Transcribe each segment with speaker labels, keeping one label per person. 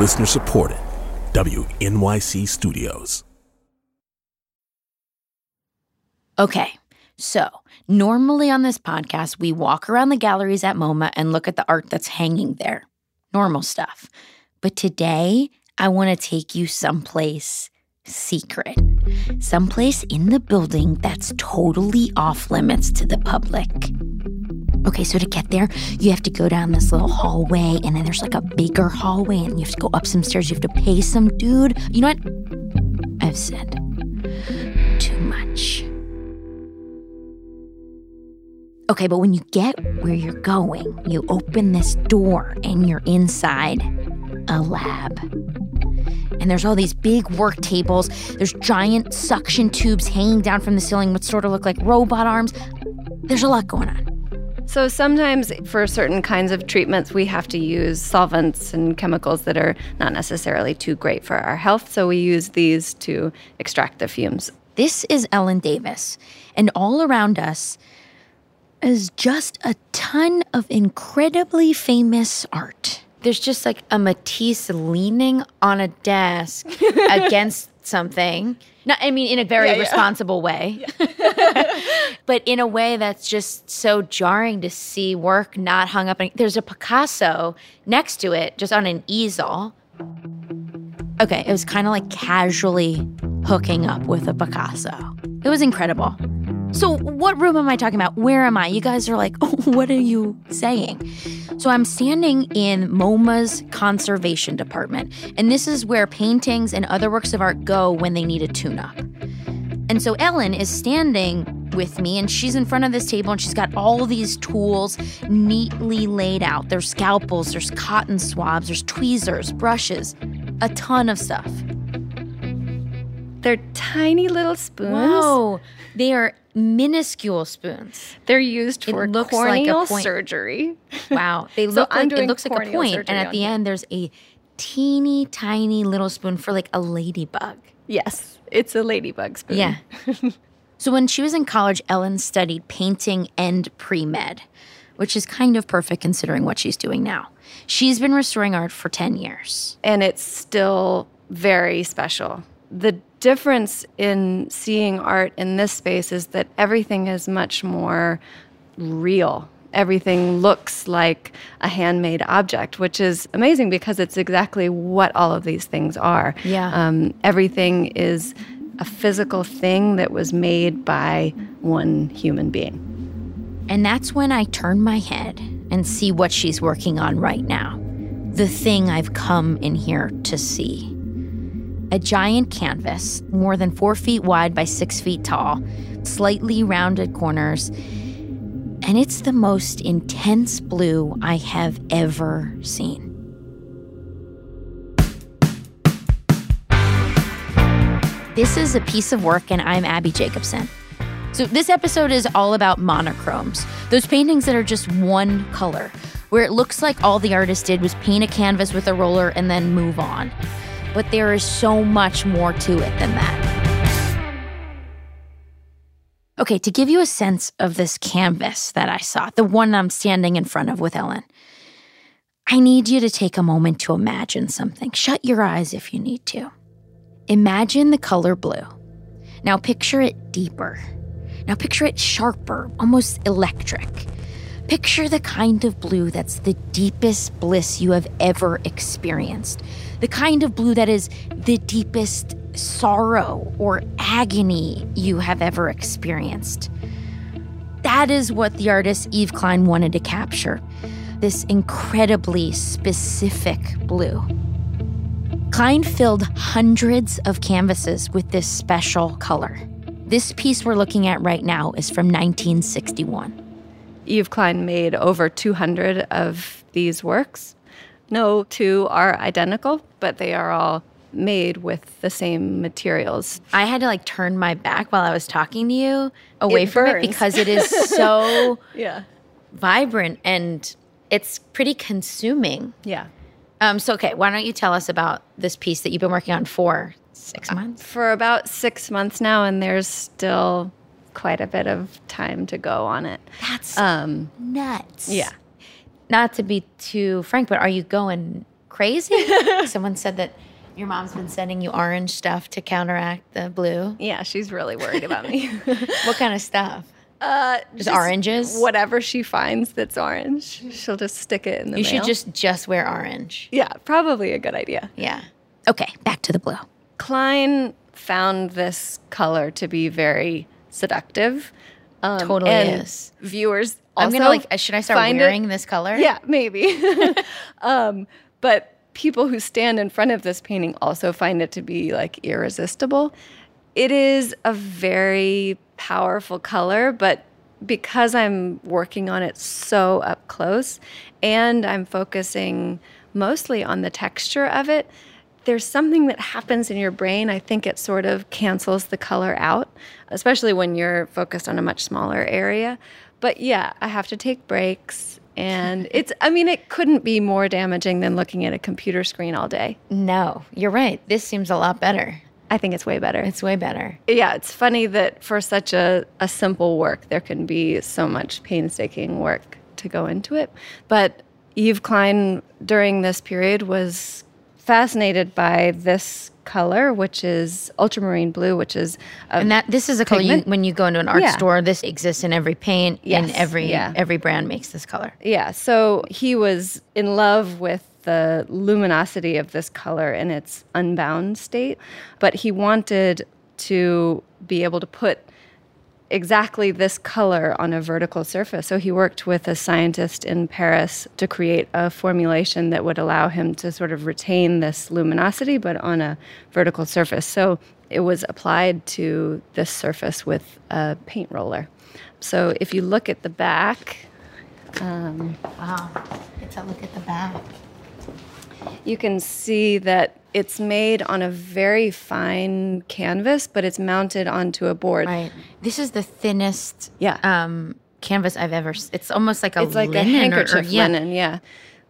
Speaker 1: Listener supported. WNYC Studios.
Speaker 2: Okay, so normally on this podcast, we walk around the galleries at MoMA and look at the art that's hanging there. Normal stuff. But today, I want to take you someplace secret, someplace in the building that's totally off limits to the public. Okay, so to get there, you have to go down this little hallway, and then there's like a bigger hallway, and you have to go up some stairs. You have to pay some dude. You know what? I've said too much. Okay, but when you get where you're going, you open this door and you're inside a lab. And there's all these big work tables. There's giant suction tubes hanging down from the ceiling, which sort of look like robot arms. There's a lot going on.
Speaker 3: So sometimes for certain kinds of treatments, we have to use solvents and chemicals that are not necessarily too great for our health. So we use these to extract the fumes.
Speaker 2: This is Ellen Davis, and all around us is just a ton of incredibly famous art. There's just like a Matisse leaning on a desk against something. Not, I mean, in a very
Speaker 3: Yeah, yeah.
Speaker 2: responsible way, but in a way that's just so jarring to see work not hung up. In, there's a Picasso next to it, just on an easel. Okay, it was kind of like casually hooking up with a Picasso. It was incredible. So, what room am I talking about? Where am I? You guys are like, oh, what are you saying? So, I'm standing in MoMA's conservation department, and this is where paintings and other works of art go when they need a tune up. And so, Ellen is standing with me, and she's in front of this table, and she's got all these tools neatly laid out. There's scalpels, there's cotton swabs, there's tweezers, brushes, a ton of stuff.
Speaker 3: They're tiny little spoons.
Speaker 2: Whoa, they are minuscule spoons.
Speaker 3: They're used
Speaker 2: It
Speaker 3: for
Speaker 2: looks like a
Speaker 3: corneal
Speaker 2: point.
Speaker 3: surgery.
Speaker 2: Wow, they
Speaker 3: So
Speaker 2: look like it looks like a point, and at the end there's a teeny tiny little spoon for like a ladybug.
Speaker 3: Yes, it's a ladybug spoon.
Speaker 2: Yeah. so when she was in college, Ellen studied painting and pre med, which is kind of perfect considering what she's doing now. She's been restoring art for 10 years.
Speaker 3: and it's still very special. The difference in seeing art in this space is that everything is much more real. Everything looks like a handmade object, which is amazing because it's exactly what all of these things are.
Speaker 2: Yeah.
Speaker 3: Um, everything is a physical thing that was made by one human being.
Speaker 2: And that's when I turn my head and see what she's working on right now. The thing I've come in here to see. A giant canvas, more than four feet wide by six feet tall, slightly rounded corners, and it's the most intense blue I have ever seen. This is a piece of work, and I'm Abbi Jacobson. So, this episode is all about monochromes, those paintings that are just one color, where it looks like all the artist did was paint a canvas with a roller and then move on. But there is so much more to it than that. Okay, to give you a sense of this canvas that I saw, the one I'm standing in front of with Ellen, I need you to take a moment to imagine something. Shut your eyes if you need to. Imagine the color blue. Now picture it deeper. Now picture it sharper, almost electric. Picture the kind of blue that's the deepest bliss you have ever experienced. The kind of blue that is the deepest sorrow or agony you have ever experienced. That is what the artist Yves Klein wanted to capture this incredibly specific blue. Klein filled hundreds of canvases with this special color. This piece we're looking at right now is from 1961.
Speaker 3: Yves Klein made over 200 of these works. No two are identical, but they are all made with the same materials.
Speaker 2: I had to like turn my back while I was talking to you away
Speaker 3: It
Speaker 2: from
Speaker 3: burns.
Speaker 2: it because it is so
Speaker 3: Yeah.
Speaker 2: vibrant and it's pretty consuming.
Speaker 3: Yeah.
Speaker 2: Um, so, okay, why don't you tell us about this piece that you've been working on for six months?
Speaker 3: For about six months now, and there's still quite a bit of time to go on it.
Speaker 2: That's
Speaker 3: Um,
Speaker 2: nuts.
Speaker 3: yeah.
Speaker 2: Not to be too frank, but are you going crazy? Someone said that your mom's been sending you orange stuff to counteract the blue.
Speaker 3: Yeah, she's really worried about me.
Speaker 2: What kind of stuff?
Speaker 3: Uh,
Speaker 2: Just oranges?
Speaker 3: Whatever she finds that's orange, she'll just stick it in the
Speaker 2: You
Speaker 3: mail.
Speaker 2: should just just wear orange.
Speaker 3: Yeah, probably a good idea.
Speaker 2: Yeah. Okay, back to the blue.
Speaker 3: Klein found this color to be very seductive. Um,
Speaker 2: Totally
Speaker 3: and
Speaker 2: is.
Speaker 3: Viewers,
Speaker 2: I'm
Speaker 3: also
Speaker 2: gonna like. Should I start
Speaker 3: find it-
Speaker 2: wearing this color?
Speaker 3: Yeah, maybe. um, but people who stand in front of this painting also find it to be like irresistible. It is a very powerful color, but because I'm working on it so up close and I'm focusing mostly on the texture of it, there's something that happens in your brain. I think it sort of cancels the color out, especially when you're focused on a much smaller area. But yeah, I have to take breaks. And it's, I mean, it couldn't be more damaging than looking at a computer screen all day.
Speaker 2: No, you're right. This seems a lot better.
Speaker 3: I think it's way better.
Speaker 2: It's way better.
Speaker 3: yeah, it's funny that for such a, a simple work, there can be so much painstaking work to go into it. But Yves Klein during this period was fascinated by this color, which is ultramarine blue, which is a,
Speaker 2: And that this is a color you, when you go into an art
Speaker 3: Yeah.
Speaker 2: store. This exists in every paint, and
Speaker 3: Yes,
Speaker 2: every
Speaker 3: yeah.
Speaker 2: every brand makes this color.
Speaker 3: Yeah, so he was in love with the luminosity of this color in its unbound state, but he wanted to be able to put exactly this color on a vertical surface. So he worked with a scientist in Paris to create a formulation that would allow him to sort of retain this luminosity, but on a vertical surface. So it was applied to this surface with a paint roller. So if you look at the back, um,
Speaker 2: Wow, it's a look at the back.
Speaker 3: You can see that it's made on a very fine canvas, but it's mounted onto a board.
Speaker 2: Right. This is the thinnest
Speaker 3: Yeah.
Speaker 2: um, canvas I've ever. It's almost like a
Speaker 3: It's like
Speaker 2: linen
Speaker 3: a
Speaker 2: or- or-
Speaker 3: handkerchief
Speaker 2: yeah.
Speaker 3: linen, yeah.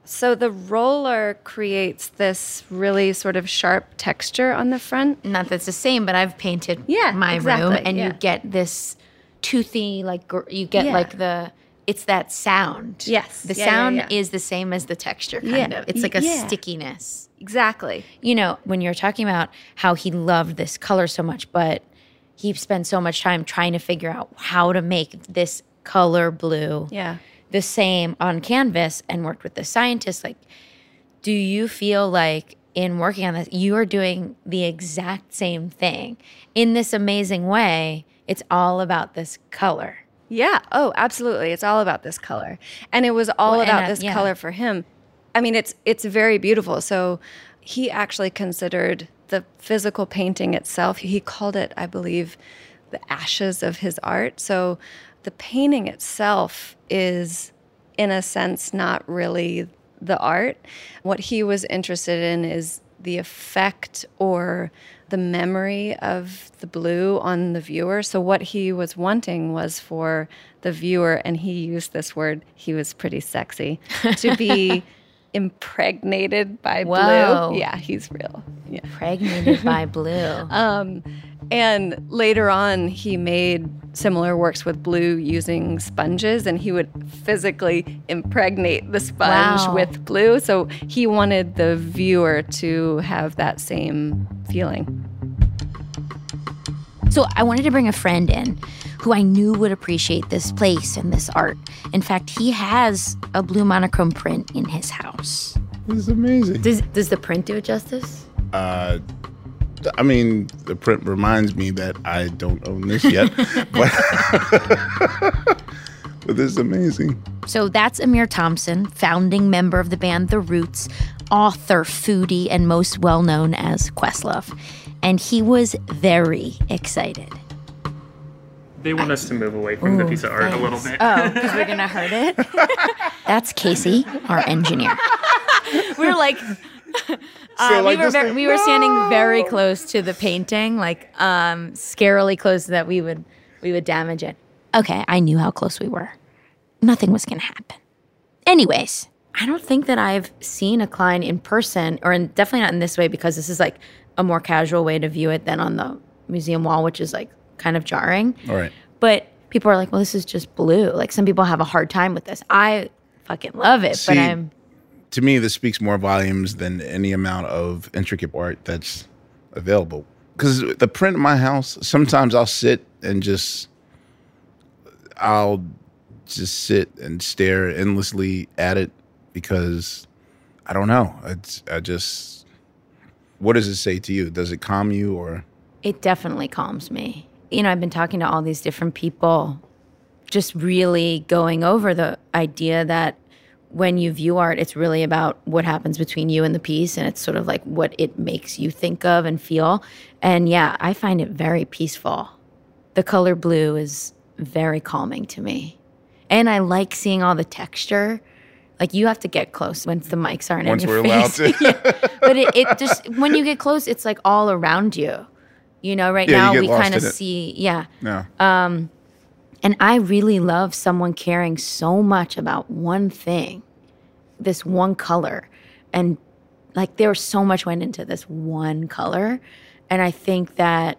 Speaker 3: So the roller creates this really sort of sharp texture on the front.
Speaker 2: Not that it's the same, but I've painted
Speaker 3: Yeah,
Speaker 2: my room,
Speaker 3: exactly,
Speaker 2: and you get this toothy, like you get
Speaker 3: Yeah.
Speaker 2: like the. It's that sound.
Speaker 3: Yes.
Speaker 2: the
Speaker 3: Yeah, yeah,
Speaker 2: sound
Speaker 3: yeah.
Speaker 2: is the same as the texture, kind
Speaker 3: Yeah,
Speaker 2: of. It's like a
Speaker 3: yeah.
Speaker 2: stickiness.
Speaker 3: Exactly.
Speaker 2: you know, when you're talking about how he loved this color so much, but he spent so much time trying to figure out how to make this color blue
Speaker 3: Yeah.
Speaker 2: the same on canvas and worked with the scientists. Like, do you feel like in working on this, you are doing the exact same thing in this amazing way? It's all about this color.
Speaker 3: Yeah. Oh, absolutely. It's all about this color. And it was all
Speaker 2: Well,
Speaker 3: about this
Speaker 2: yeah.
Speaker 3: color for him. I mean, it's it's very beautiful. So he actually considered the physical painting itself. He called it, I believe, the ashes of his art. So the painting itself is in a sense not really the art. What he was interested in is the effect or the memory of the blue on the viewer. So, what he was wanting was for the viewer, and he used this word, he was pretty sexy, to be impregnated by
Speaker 2: Whoa.
Speaker 3: blue. Yeah, he's real. Yeah.
Speaker 2: Pregnated by blue.
Speaker 3: Um, and later on, he made similar works with blue using sponges, and he would physically impregnate the sponge
Speaker 2: Wow.
Speaker 3: with blue. So he wanted the viewer to have that same feeling.
Speaker 2: So I wanted to bring a friend in who I knew would appreciate this place and this art. In fact, he has a blue monochrome print in his house.
Speaker 4: This is amazing.
Speaker 2: Does does the print do it justice?
Speaker 4: Uh, I mean, the print reminds me that I don't own this yet, but but this is amazing.
Speaker 2: So that's Ahmir Thompson, founding member of the band The Roots, author, foodie, and most well known as Questlove. And he was very excited.
Speaker 5: They want us to move away from the piece of art a little bit.
Speaker 2: Oh, because we're gonna hurt it. That's Casey, our engineer. we were like, uh,
Speaker 4: like
Speaker 2: we were very,
Speaker 4: thing-
Speaker 2: we were standing very close to the painting, like um, scarily close that we would we would damage it. Okay, I knew how close we were. Nothing was gonna happen. Anyways, I don't think that I've seen a Klein in person, or in, definitely not in this way, because this is like a more casual way to view it than on the museum wall, which is like kind of jarring.
Speaker 4: All right.
Speaker 2: But people are like, well, this is just blue. Like some people have a hard time with this. I fucking love it,
Speaker 4: See,
Speaker 2: but I'm
Speaker 4: to me, this speaks more volumes than any amount of intricate art that's available. Because the print in my house, sometimes I'll sit and just, I'll just sit and stare endlessly at it because I don't know. It's, I just, what does it say to you? Does it calm you or?
Speaker 2: It definitely calms me. You know, I've been talking to all these different people, just really going over the idea that when you view art, it's really about what happens between you and the piece, and it's sort of like what it makes you think of and feel. And yeah, I find it very peaceful. The color blue is very calming to me. And I like seeing all the texture. Like you have to get close once the mics aren't
Speaker 4: Once
Speaker 2: in your
Speaker 4: we're allowed
Speaker 2: face.
Speaker 4: to.
Speaker 2: Yeah. But it, it just when you get close, it's like all around you. You know, right
Speaker 4: Yeah,
Speaker 2: now we kind of see, yeah.
Speaker 4: No.
Speaker 2: Um, And I really love someone caring so much about one thing, this one color. And like there was so much went into this one color. And I think that,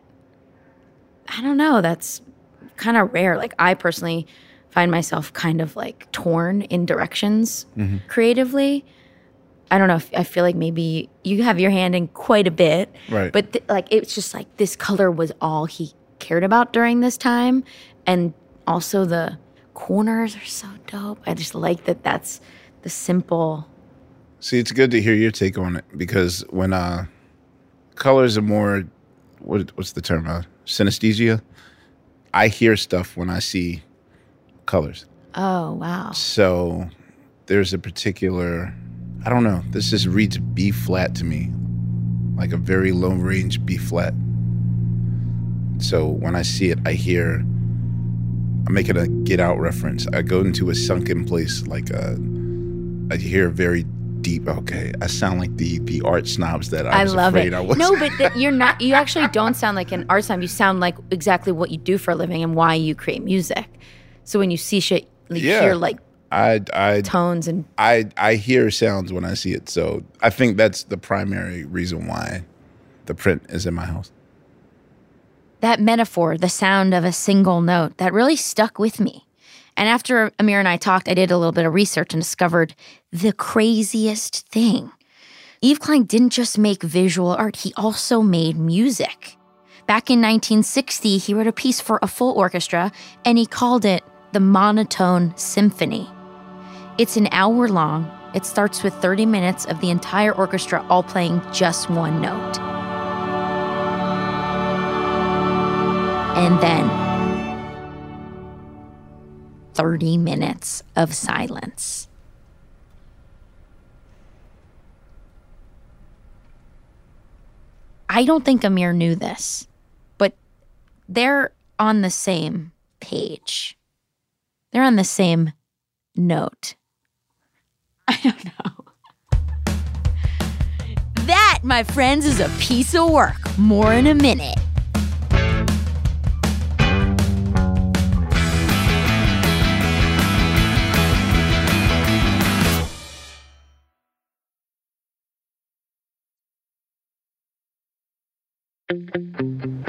Speaker 2: I don't know, that's kind of rare. Like I personally find myself kind of like torn in directions mm-hmm. creatively. I don't know. If, I feel like maybe you have your hand in quite a bit,
Speaker 4: Right.
Speaker 2: But th- like it's just like this color was all he cared about during this time, and also the corners are so dope. I just like that. That's the simple.
Speaker 4: See, it's good to hear your take on it because when uh, colors are more, what, what's the term? Uh, synesthesia. I hear stuff when I see colors.
Speaker 2: Oh wow!
Speaker 4: So there's a particular, I don't know. This just reads B flat to me, like a very low range B flat. So when I see it, I hear. I'm making a Get Out reference. I go into a sunken place, like a. I hear very deep. Okay, I sound like the the art snobs that I,
Speaker 2: I
Speaker 4: was
Speaker 2: love
Speaker 4: afraid
Speaker 2: it.
Speaker 4: I.
Speaker 2: No, but th- you're not. You actually don't sound like an art snob. You sound like exactly what you do for a living and why you create music. So when you see shit, you
Speaker 4: Yeah.
Speaker 2: hear like
Speaker 4: I I
Speaker 2: tones and
Speaker 4: I I hear sounds when I see it. So I think that's the primary reason why the print is in my house.
Speaker 2: That metaphor, the sound of a single note, that really stuck with me. And after Ahmir and I talked, I did a little bit of research and discovered the craziest thing. Yves Klein didn't just make visual art, he also made music. Back in 1960, he wrote a piece for a full orchestra and he called it the Monotone Symphony. It's an hour long. It starts with 30 minutes of the entire orchestra all playing just one note. And then 30 minutes of silence. I don't think Ahmir knew this, but they're on the same page. They're on the same note. I don't know. That, my friends, is a piece of work. More in a minute.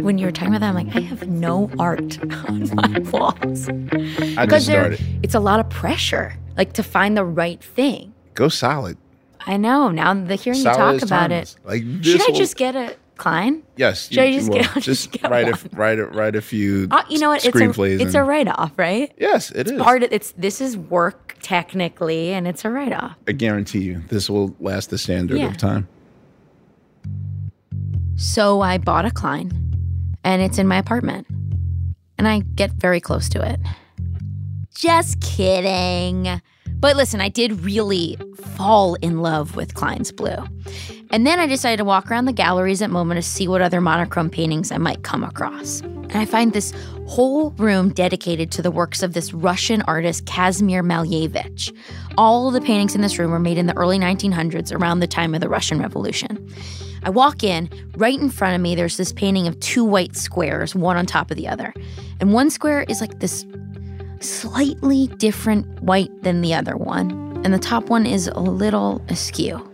Speaker 2: When you were talking about that, I'm like, I have no art on my walls.
Speaker 4: I just started.
Speaker 2: it's a lot of pressure, like to find the right thing.
Speaker 4: Go solid.
Speaker 2: I know. Now the hearing you talk about
Speaker 4: timeless.
Speaker 2: it,
Speaker 4: Like
Speaker 2: should I
Speaker 4: will-
Speaker 2: just get a Klein?
Speaker 4: Yes.
Speaker 2: Should I just get-
Speaker 4: just
Speaker 2: just get
Speaker 4: write a
Speaker 2: one?
Speaker 4: write a write a few
Speaker 2: Uh, you know what? It's a
Speaker 4: screenplays.
Speaker 2: it's a write off, right?
Speaker 4: yes, it is.
Speaker 2: Part of, it's this is work technically, and it's a write off.
Speaker 4: I guarantee you, this will last the standard
Speaker 2: Yeah.
Speaker 4: of time.
Speaker 2: So I bought a Klein, and it's in my apartment, and I get very close to it. Just kidding. But listen, I did really fall in love with Klein's Blue. And then I decided to walk around the galleries at MoMA to see what other monochrome paintings I might come across. And I find this whole room dedicated to the works of this Russian artist, Kazimir Malevich. All the paintings in this room were made in the early 1900s, around the time of the Russian Revolution. I walk in, right in front of me, there's this painting of two white squares, one on top of the other. And one square is like this slightly different white than the other one, and the top one is a little askew.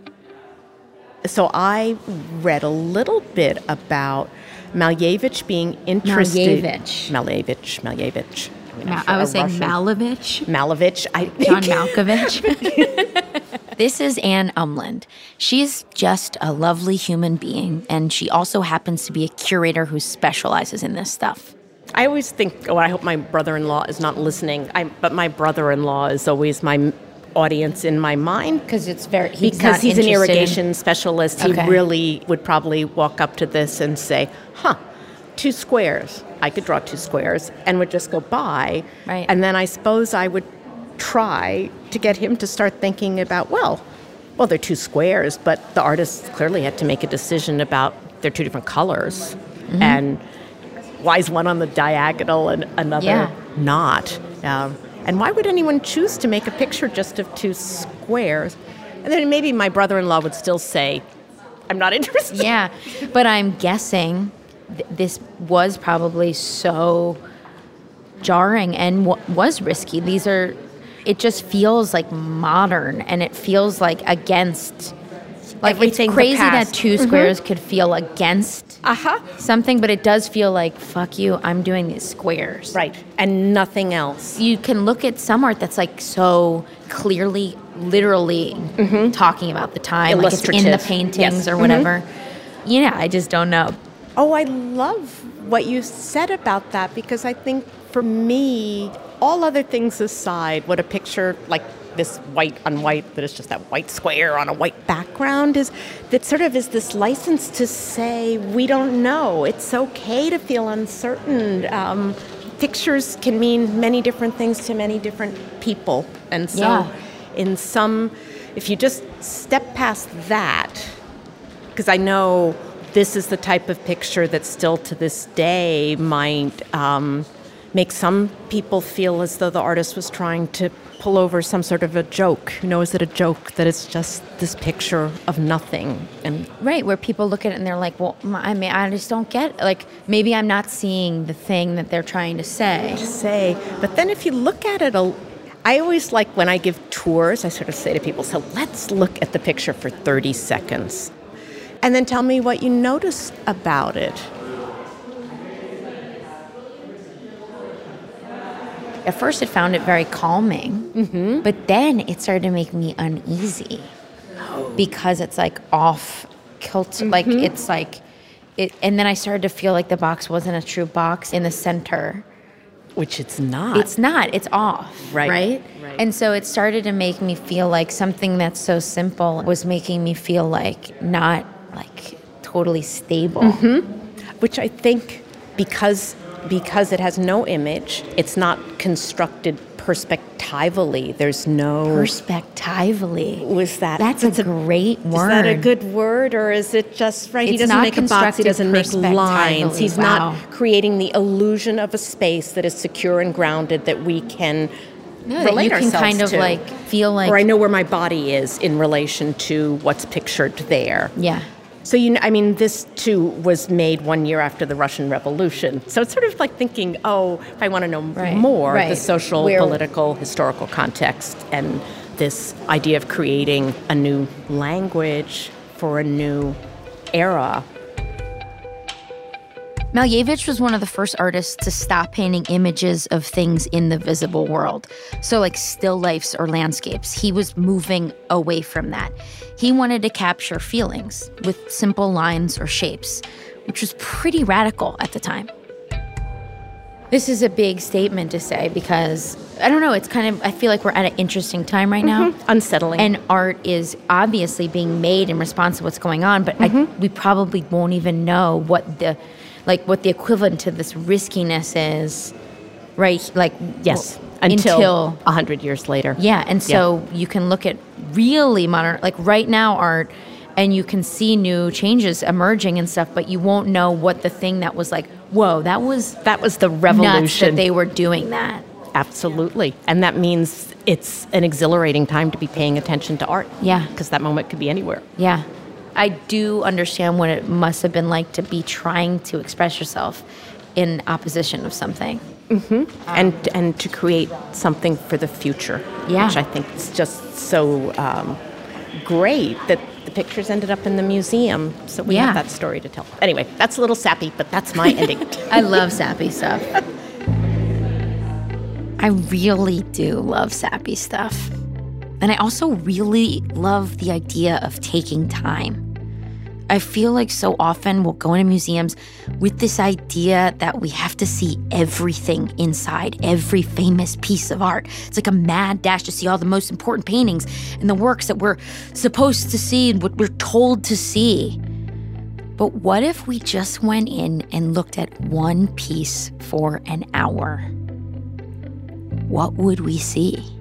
Speaker 6: So I read a little bit about Malyevich being interested.
Speaker 2: Malyevich.
Speaker 6: Malyevich. Malyevich. mean,
Speaker 2: Ma-
Speaker 6: feel
Speaker 2: I was saying
Speaker 6: Russian-
Speaker 2: Malevich,
Speaker 6: Malevich. I
Speaker 2: John
Speaker 6: think.
Speaker 2: Malkovich. This is Anne Umland. She's just a lovely human being, and she also happens to be a curator who specializes in this stuff.
Speaker 6: I always think, oh, I hope my brother in law is not listening, I, but my brother in law is always my m- audience in my mind.
Speaker 2: Because it's very he's
Speaker 6: because he's an
Speaker 2: interested in-
Speaker 6: irrigation specialist, he really would probably walk up to this and say, huh, two squares. I could draw two squares and would just go by.
Speaker 2: Right.
Speaker 6: And then I suppose I would try to get him to start thinking about, well, well, they're two squares, but the artist clearly had to make a decision about they're two different colors.
Speaker 2: Mm-hmm.
Speaker 6: And why is one on the diagonal and another
Speaker 2: Yeah.
Speaker 6: not? Um, and why would anyone choose to make a picture just of two squares? And then maybe my brother in law would still say, I'm not interested.
Speaker 2: Yeah, but I'm guessing th- this was probably so jarring and w- was risky. These are, it just feels like modern and it feels like against. Like
Speaker 6: Everything
Speaker 2: it's crazy that 2 mm-hmm. squares could feel against
Speaker 6: Uh-huh.
Speaker 2: something, but it does feel like fuck you. I'm doing these squares.
Speaker 6: Right. And nothing else.
Speaker 2: You can look at some art that's like so clearly, literally talking about the time, like it's in the
Speaker 6: Mm-hmm.
Speaker 2: Paintings
Speaker 6: Mm-hmm.
Speaker 2: or whatever. Yeah, I just don't know.
Speaker 6: Oh, I love what you said about that because I think for me, all other things aside, what a picture like this white on white that is just that white square on a white background is that sort of is this license to say we don't know. It's okay to feel uncertain. Um, pictures can mean many different things to many different people, and so
Speaker 2: Yeah.
Speaker 6: in some, if you just step past that, because I know this is the type of picture that still to this day might um, make some people feel as though the artist was trying to pull over some sort of a joke. You know, is it a joke that it's just this picture of nothing? And
Speaker 2: Right, where people look at it and they're like, well, I mean, I just don't get, like, maybe I'm not seeing the thing that they're trying to say.
Speaker 6: say, but then if you look at it, a, I always like when I give tours, I sort of say to people, so let's look at the picture for 30 seconds. And then tell me what you notice about it.
Speaker 2: At first, it found it very calming, mm-hmm. but then it started to make me uneasy because it's like off kilter, mm-hmm. like it's like, it, and then I started to feel like the box wasn't a true box in the center.
Speaker 6: Which it's not.
Speaker 2: It's not. It's off.
Speaker 6: Right,
Speaker 2: Right.
Speaker 6: right.
Speaker 2: And so it started to make me feel like something that's so simple was making me feel like not like totally stable. Mm-hmm.
Speaker 6: which I think because because it has no image, it's not constructed perspectively. There's no
Speaker 2: Perspectively.
Speaker 6: was that
Speaker 2: That's, a great word.
Speaker 6: Is that a good word, or is it just right? he doesn't make a box. He doesn't make lines. He's
Speaker 2: Wow.
Speaker 6: not creating the illusion of a space that is secure and grounded that we can
Speaker 2: No, that
Speaker 6: relate
Speaker 2: you can kind of
Speaker 6: to.
Speaker 2: like feel like
Speaker 6: or I know where my body is in relation to what's pictured there.
Speaker 2: yeah.
Speaker 6: So you, know, I mean, this too was made one year after the Russian Revolution. So it's sort of like thinking, oh, if I want to know
Speaker 2: Right,
Speaker 6: more, the
Speaker 2: right.
Speaker 6: social,
Speaker 2: Where-
Speaker 6: political, historical context, and this idea of creating a new language for a new era.
Speaker 2: Malevich was one of the first artists to stop painting images of things in the visible world. So, like still lifes or landscapes. He was moving away from that. He wanted to capture feelings with simple lines or shapes, which was pretty radical at the time. This is a big statement to say because I don't know, it's kind of, I feel like we're at an interesting time right now. Mm-hmm.
Speaker 6: Unsettling.
Speaker 2: And art is obviously being made in response to what's going on, but I, mm-hmm. we probably won't even know what the, like, what the equivalent to this riskiness is, right? Like,
Speaker 6: yes,
Speaker 2: well,
Speaker 6: until a hundred years later.
Speaker 2: yeah, and so you can look at really modern, like right now art, and you can see new changes emerging and stuff, but you won't know what the thing that was like, whoa, that was
Speaker 6: That was the revolution.
Speaker 2: that they were doing that.
Speaker 6: Absolutely. And that means it's an exhilarating time to be paying attention to art.
Speaker 2: Yeah.
Speaker 6: Because that moment could be anywhere.
Speaker 2: Yeah. I do understand what it must have been like to be trying to express yourself in opposition of something.
Speaker 6: and and to create something for the future.
Speaker 2: Yeah.
Speaker 6: which I think is just so um, great that the pictures ended up in the museum. So we
Speaker 2: Yeah.
Speaker 6: have that story to tell. Anyway, that's a little sappy, but that's my ending.
Speaker 2: I love sappy stuff. I really do love sappy stuff. And I also really love the idea of taking time. I feel like so often we'll go into museums with this idea that we have to see everything inside, every famous piece of art. It's like a mad dash to see all the most important paintings and the works that we're supposed to see and what we're told to see. But what if we just went in and looked at one piece for an hour? What would we see?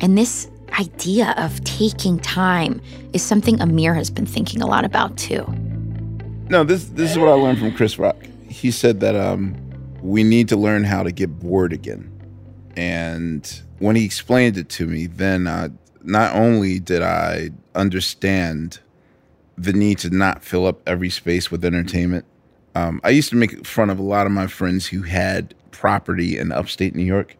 Speaker 2: And this idea of taking time is something Ahmir has been thinking a lot about too.
Speaker 4: No, this this is what I learned from Chris Rock. He said that um, we need to learn how to get bored again. And when he explained it to me, then uh, not only did I understand the need to not fill up every space with entertainment. Um, I used to make fun of a lot of my friends who had property in upstate New York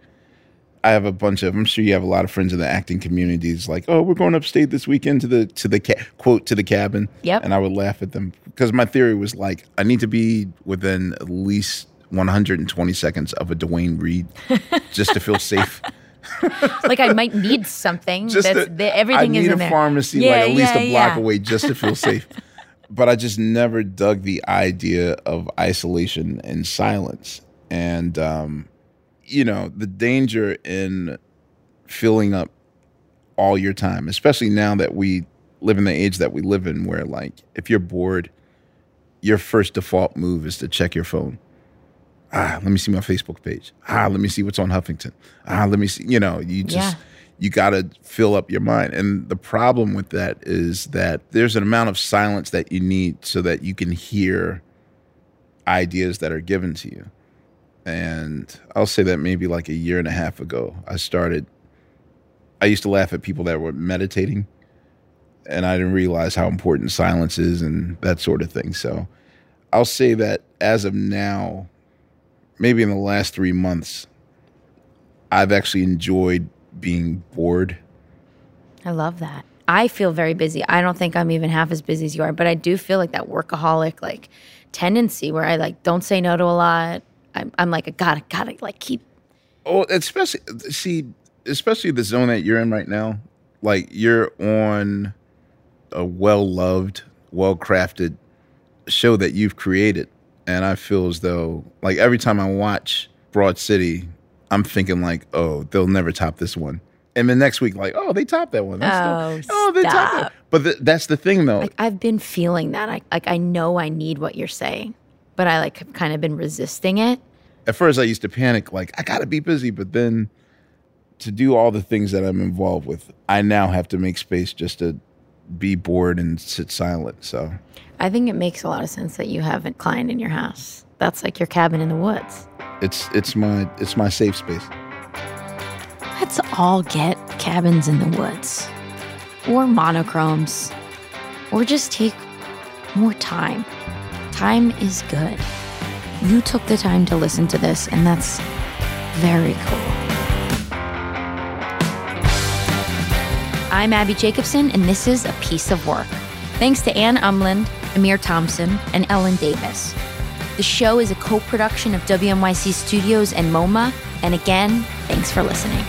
Speaker 4: I have a bunch of. I'm sure you have a lot of friends in the acting communities. Like, oh, we're going upstate this weekend to the to the ca- quote to the cabin.
Speaker 2: Yep.
Speaker 4: And I would laugh at them because my theory was like, I need to be within at least 120 seconds of a Duane Reade just to feel safe.
Speaker 2: like I might need something.
Speaker 4: just
Speaker 2: that's the, everything
Speaker 4: I
Speaker 2: is
Speaker 4: need
Speaker 2: in
Speaker 4: a
Speaker 2: there.
Speaker 4: pharmacy
Speaker 2: Yeah,
Speaker 4: like at least
Speaker 2: yeah,
Speaker 4: a block
Speaker 2: yeah.
Speaker 4: away just to feel safe. but I just never dug the idea of isolation and silence. And um, you know, the danger in filling up all your time, especially now that we live in the age that we live in where like if you're bored, your first default move is to check your phone. Ah, let me see my Facebook page. Ah, let me see what's on Huffington. Ah, let me see, you know, you just
Speaker 2: Yeah.
Speaker 4: you got to fill up your mind. And the problem with that is that there's an amount of silence that you need so that you can hear ideas that are given to you. And I'll say that maybe like a year and a half ago, I started. I used to laugh at people that were meditating, and I didn't realize how important silence is and that sort of thing. So I'll say that as of now, maybe in the last three months, I've actually enjoyed being bored.
Speaker 2: I love that. I feel very busy. I don't think I'm even half as busy as you are, but I do feel like that workaholic like tendency where I like don't say no to a lot. I'm, I'm like I gotta gotta like keep.
Speaker 4: Oh, especially see, especially the zone that you're in right now. Like you're on a well-loved, well-crafted show that you've created, and I feel as though like every time I watch Broad City, I'm thinking like, oh, they'll never top this one. And the next week, like, oh, they topped that one. That's still-
Speaker 2: oh, oh,
Speaker 4: they topped
Speaker 2: stop.
Speaker 4: that. But th- that's the thing, though.
Speaker 2: Like I've been feeling that. I like I know I need what you're saying, but I like have kind of been resisting it.
Speaker 4: at first I used to panic, like I gotta be busy, but then to do all the things that I'm involved with, I now have to make space just to be bored and sit silent. So
Speaker 2: I think it makes a lot of sense that you have a Klein in your house. That's like your cabin in the woods.
Speaker 4: it's it's my it's my safe space.
Speaker 2: Let's all get cabins in the woods, or monochromes, or just take more time. Time is good. You took the time to listen to this, and that's very cool. I'm Abbi Jacobson, and this is A Piece of Work. Thanks to Anne Umland, Ahmir Thompson, and Ellen Davis. The show is a co production of WNYC Studios and MoMA, and again, thanks for listening.